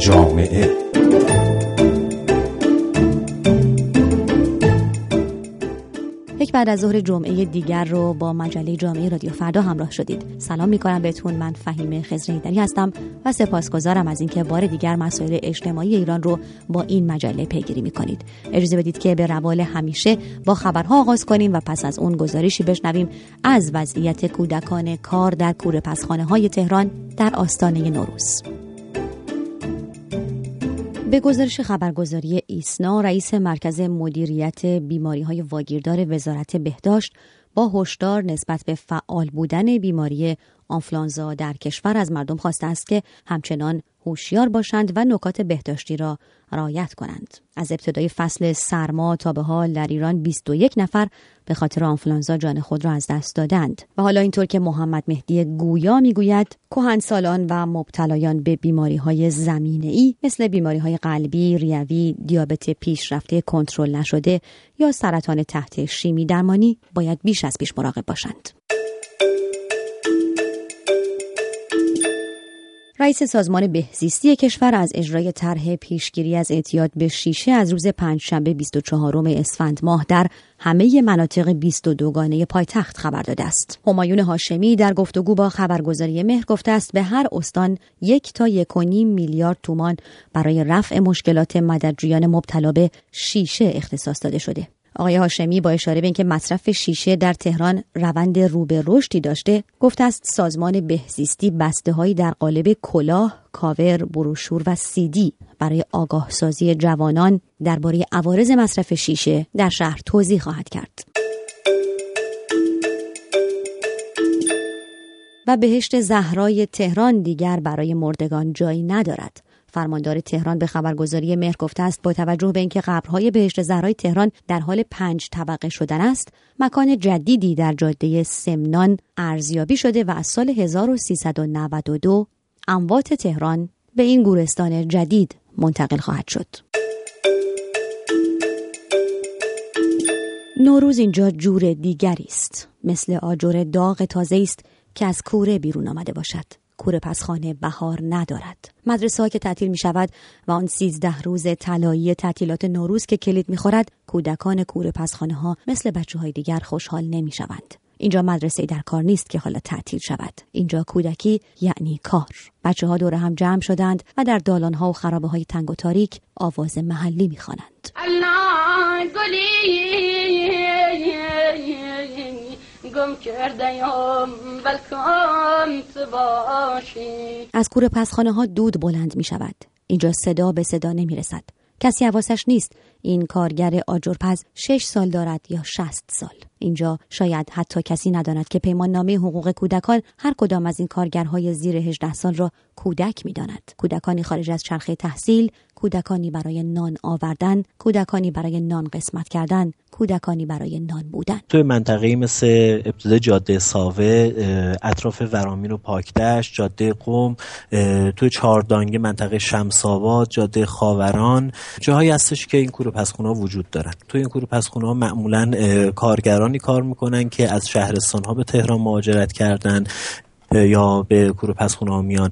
جامعه. یک بعد از ظهر جمعه دیگر رو با مجله جامعه رادیو فردا همراه شدید. سلام می‌کنم بهتون. من فهیم خزرهیدری هستم و سپاسگزارم از اینکه بار دیگر مسائل اجتماعی ایران رو با این مجله پیگیری می‌کنید. اجازه بدید که به روال همیشه با خبرها آغاز کنیم و پس از اون گزارشی بشنویم از وضعیت کودکان کار در کوره پسخانه های تهران در آستانه نوروز. به گزارش خبرگزاری ایسنا رئیس مرکز مدیریت بیماری های واگیردار وزارت بهداشت با هشدار نسبت به فعال بودن بیماری آنفلانزا در کشور از مردم خواسته است که همچنان هوشیار باشند و نکات بهداشتی را رعایت کنند. از ابتدای فصل سرما تا به حال در ایران 21 نفر به خاطر آنفلانزا جان خود را از دست دادند و حالا اینطور که محمد مهدی گویا می‌گوید کهنسالان و مبتلایان به بیماری های زمینه ای مثل بیماری های قلبی، ریوی، دیابت پیشرفته کنترل نشده یا سرطان تحت شیمی درمانی باید بیش از پیش مراقب باشند. رئیس سازمان بهزیستی کشور از اجرای طرح پیشگیری از اعتیاد به شیشه از روز پنجشنبه 24 اسفند ماه در همه مناطق 22 گانه پایتخت خبر داده است. همایون هاشمی در گفتگو با خبرگزاری مهر گفته است به هر استان یک تا یک و نیم میلیارد تومان برای رفع مشکلات مددجویان مبتلا به شیشه اختصاص داده شده. آقای هاشمی با اشاره به اینکه مصرف شیشه در تهران روند رو به رشدی داشته گفته است سازمان بهزیستی بسته هایی در قالب کلاه کاور بروشور و سیدی برای آگاه سازی جوانان درباره عوارض مصرف شیشه در شهر توضیح خواهد کرد. و بهشت زهرای تهران دیگر برای مردگان جایی ندارد. فرماندار تهران به خبرگزاری مهر گفته است با توجه به اینکه قبرهای بهشت زهرای تهران در حال پنج طبقه شدن است مکان جدیدی در جاده سمنان ارزیابی شده و از سال 1392 اموات تهران به این گورستان جدید منتقل خواهد شد. نوروز اینجا جور دیگری است مثل آجر داغ تازه است که از کوره بیرون آمده باشد کوره پسخانه بهار ندارد. مدرسه ها که تعطیل می شود و آن سیزده روز طلایی تعطیلات نوروز که کلید می خورد کودکان کوره پسخانه ها مثل بچه های دیگر خوشحال نمی شوند اینجا مدرسه در کار نیست که حالا تعطیل شود. اینجا کودکی یعنی کار. بچه ها دور هم جمع شدند و در دالان ها و خرابه های تنگ و تاریک آواز محلی می‌خوانند. گم از کوره پسخانه ها دود بلند می شود. اینجا صدا به صدا نمی رسد. کسی حواسش نیست. این کارگر آجرپز شش سال دارد یا شست سال. اینجا شاید حتی کسی نداند که پیمان نامه حقوق کودکان هر کدام از این کارگرهای زیر 18 سال را کودک می‌داند کودکانی خارج از چرخه تحصیل کودکانی برای نان آوردن کودکانی برای نان قسمت کردن کودکانی برای نان بودن. توی منطقه مثل ابتدای جاده ساوه اطراف ورامین و پاکدشت جاده قوم توی چهاردانگه منطقه شمساباد جاده خاوران جاهایی هستش که این کوره پسخونه ها وجود دارن. توی این کوره پسخونه ها معمولا کارگرانی کار می‌کنن که از شهرستان ها به تهران مهاجرت کردن. یا به کوره پسخونه ها میان.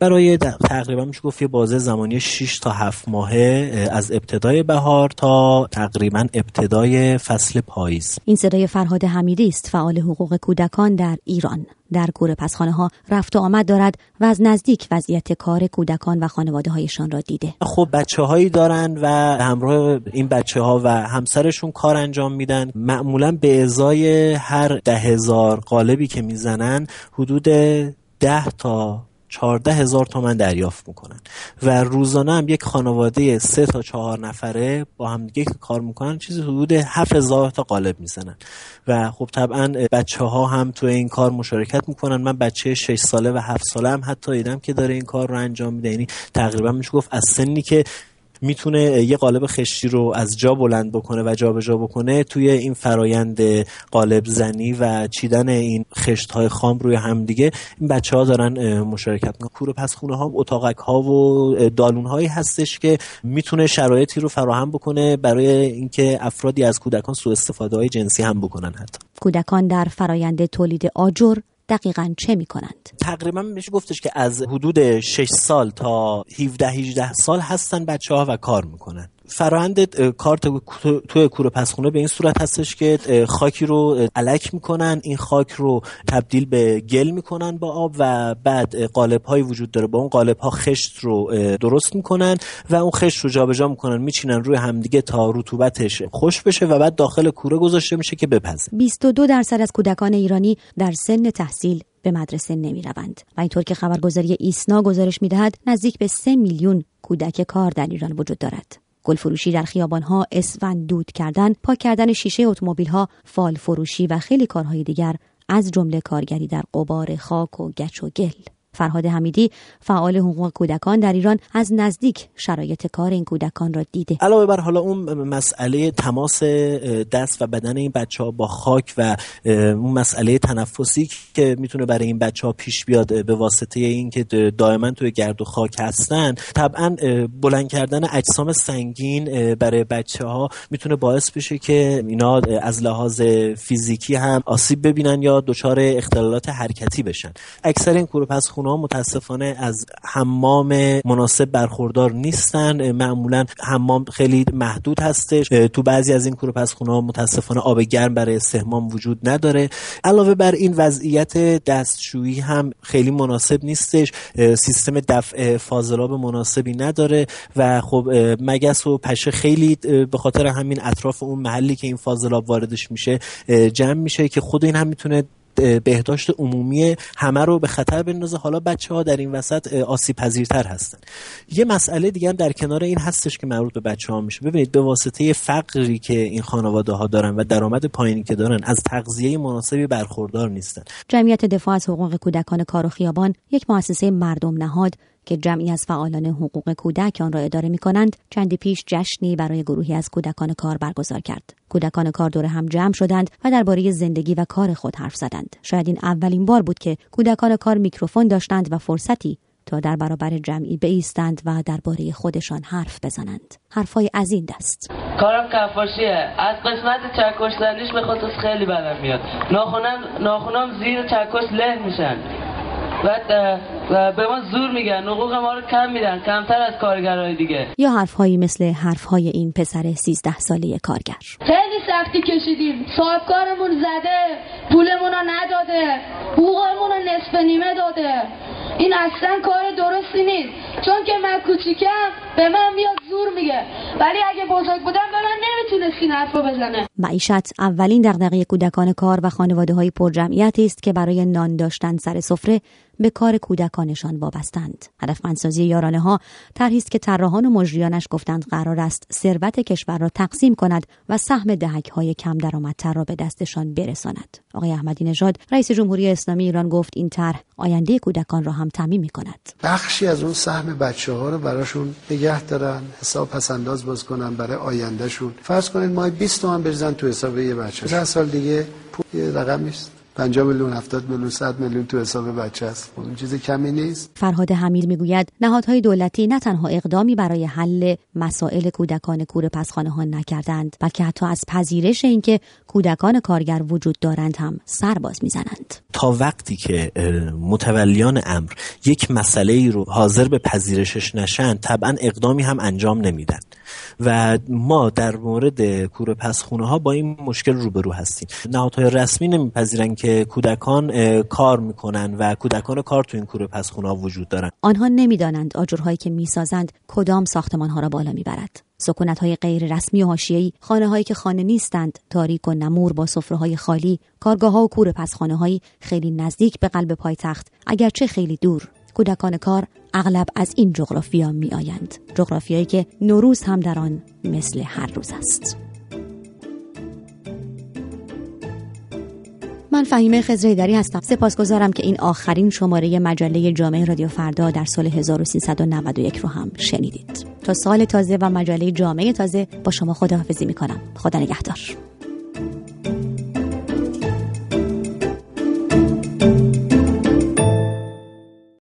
برای تقریبا میشه گفت یه بازه زمانی 6 تا 7 ماهه از ابتدای بهار تا تقریبا ابتدای فصل پاییز. این صدای فرهاد حمیدی است فعال حقوق کودکان در ایران. در کوره پسخانه ها رفت و آمد دارد و از نزدیک وضعیت کار کودکان و خانواده هایشان را دیده. خب بچه هایی دارن و همراه این بچه ها و همسرشون کار انجام میدن. معمولا به ازای هر ده هزار قالبی که می‌زنن حدود ده تا چهارده هزار تومن دریافت می‌کنن. و روزانه هم یک خانواده سه تا چهار نفره با هم دیگه کار می‌کنن چیزی حدود هفت هزار تا قالب می‌زنن. و خب طبعا بچه ها هم تو این کار مشارکت می‌کنن. من بچه 6 ساله و هفت ساله هم حتی دیدم که داره این کار رو انجام میده. یعنی تقریبا میشه گفت از سنی که می‌تونه یه قالب خشتی رو از جا بلند بکنه و جابجا جا بکنه توی این فرایند قالب زنی و چیدن این خشت های خام روی هم دیگه. این بچه ها دارن مشارکت می‌کنن. کوره پس خونه ها اتاقک ها و دالون هایی هستش که می‌تونه شرایطی رو فراهم بکنه برای اینکه افرادی از کودکان سوء استفاده های جنسی هم بکنن حتی. کودکان در فرایند تولید آجر دقیقا چه می کنند؟ تقریبا میشه گفتش که از حدود 6 سال تا 17 18 سال هستن بچه ها و کار می‌کنن فرآیند کار توی کوره پسخونه به این صورت هستش که خاکی رو علک می‌کنن این خاک رو تبدیل به گل می‌کنن با آب و بعد قالب هایی وجود داره با اون قالب ها خشت رو درست می‌کنن و اون خشت رو جابجا می‌کنن میچینن روی همدیگه تا رطوبتش خوش بشه و بعد داخل کوره گذاشته میشه که بپزه 22 درصد از کودکان ایرانی در سن تحصیل به مدرسه نمی روند و اینطور که خبرگزاری ایسنا گزارش می دهد نزدیک به 3 میلیون کودک کار در ایران وجود دارد. گل فروشی در خیابانها اسفند دود کردن پاک کردن شیشه اتومبیل ها فال فروشی و خیلی کارهای دیگر از جمله کارگری در قبار خاک و گچ و گل. فرهاد حمیدی فعال حقوق کودکان در ایران از نزدیک شرایط کار این کودکان را دیده. علاوه بر حالا اون مسئله تماس دست و بدن این بچه ها با خاک و اون مسئله تنفسی که می‌تونه برای این بچه ها پیش بیاد به واسطه اینکه دائما توی گرد و خاک هستن طبعا بلند کردن اجسام سنگین برای بچه ها می‌تونه باعث بشه که اینا از لحاظ فیزیکی هم آسیب ببینن یا دچار اختلالات حرکتی بشن. اکثر این خونه متاسفانه از حمام مناسب برخوردار نیستن. معمولا حمام خیلی محدود هستش. تو بعضی از این کوروپس خونه متاسفانه آب گرم برای استحمام وجود نداره. علاوه بر این وضعیت دستشویی هم خیلی مناسب نیستش. سیستم دفع فاضلاب مناسبی نداره و خب مگس و پشه خیلی به خاطر همین اطراف اون محلی که این فاضلاب واردش میشه جمع میشه که خود این هم می‌تونه بهداشت عمومی همه رو به خطر بندازه. حالا بچه ها در این وسط آسیب پذیرتر هستن. یه مسئله دیگه هم در کنار این هستش که مربوط به بچه ها میشه. ببینید به واسطه فقری که این خانواده ها دارن و درآمد پایینی که دارن از تغذیه مناسبی برخوردار نیستن. جمعیت دفاع از حقوق کودکان کار و خیابان یک مؤسسه مردم نهاد که جمعی از فعالان حقوق کودک آن را اداره می کنند چندی پیش جشنی برای گروهی از کودکان کار برگزار کرد. کودکان کار دور هم جمع شدند و درباره زندگی و کار خود حرف زدند. شاید این اولین بار بود که کودکان کار میکروفون داشتند و فرصتی تا در برابر جمعی بایستند و درباره خودشان حرف بزنند. حرفای از این دست. کارم کفاشیه. از قسمت چکش زنیش به خود خیلی بدم میاد. ناخونم ناخونم زیر چکش له میشن. بعد به ما زور میگن حقوق ما رو کم میدن کمتر از کارگرای دیگه. یا حرفهایی مثل حرفهای این پسر 13 ساله کارگر. خیلی سختی کشیدیم. صاحبکارمون زده پولمون رو نداده حقوقمون رو نصف نیمه داده. این اصلا کار درستی نیست. چون که من کوچیکم به من میاد زور میگه. ولی اگه بزرگ بودم به من نمی‌تونست این حرف بزنه. معیشت اولین دغدغه کودکان کار و خانواده های پرجمعیتی است که برای نان داشتن سر سفره به کار کودکانشان وابستند. هدفمندسازی یارانه ها طرحی است که طراحان و مجریانش گفتند قرار است ثروت کشور را تقسیم کند و سهم دهک های کم درآمدتر را به دستشان برساند. آقای احمدی نژاد رئیس جمهوری اسلامی ایران گفت این طرح آینده کودکان را هم تعمین می کند بخشی از اون سهم بچه ها رو براشون نگه دارن حساب پس انداز باز کنن برای آیندهشون. فرض کنید ماه 20 تومن بریزن تو حساب یه بچه سال دیگه پول یه رقم نیست. 50 میلیون 70 میلیون 100 میلیون تو حساب بچه است. خب اون چیز کمی نیست. فرهاد حمید می‌گوید نهادهای دولتی نه تنها اقدامی برای حل مسائل کودکان کوره پسخانه ها نکردند بلکه حتی از پذیرش اینکه کودکان کارگر وجود دارند هم سرباز می‌زنند. تا وقتی که متولیان امر یک مسئله ای رو حاضر به پذیرشش نشن طبعا اقدامی هم انجام نمیدن. و ما در مورد کوره پسخونه ها با این مشکل روبرو هستیم. نهادهای رسمی نمیپذیرن که کودکان کار می‌کنن و کودکان کار تو این کوره پسخونه ها وجود دارن. آنها نمی‌دانند آجرهایی که می‌سازند کدام ساختمان ها را بالا می‌برد. سکونت های غیر رسمی و حاشیه‌ای خانه هایی که خانه نیستند تاریک و نمور با سفره های خالی کارگاه ها و کوره پسخانه هایی خیلی نزدیک به قلب پایتخت اگرچه خیلی دور. کودکان کار اغلب از این جغرافیا می آیند جغرافیایی که نوروز هم در آن مثل هر روز است. من فهیمه خزریدری هستم. سپاسگزارم که این آخرین شماره مجله جامعه رادیو فردا در سال 1391 رو هم شنیدید. تا سال تازه و مجله جامعه تازه با شما خداحافظی می‌کنم. خدا نگهدار.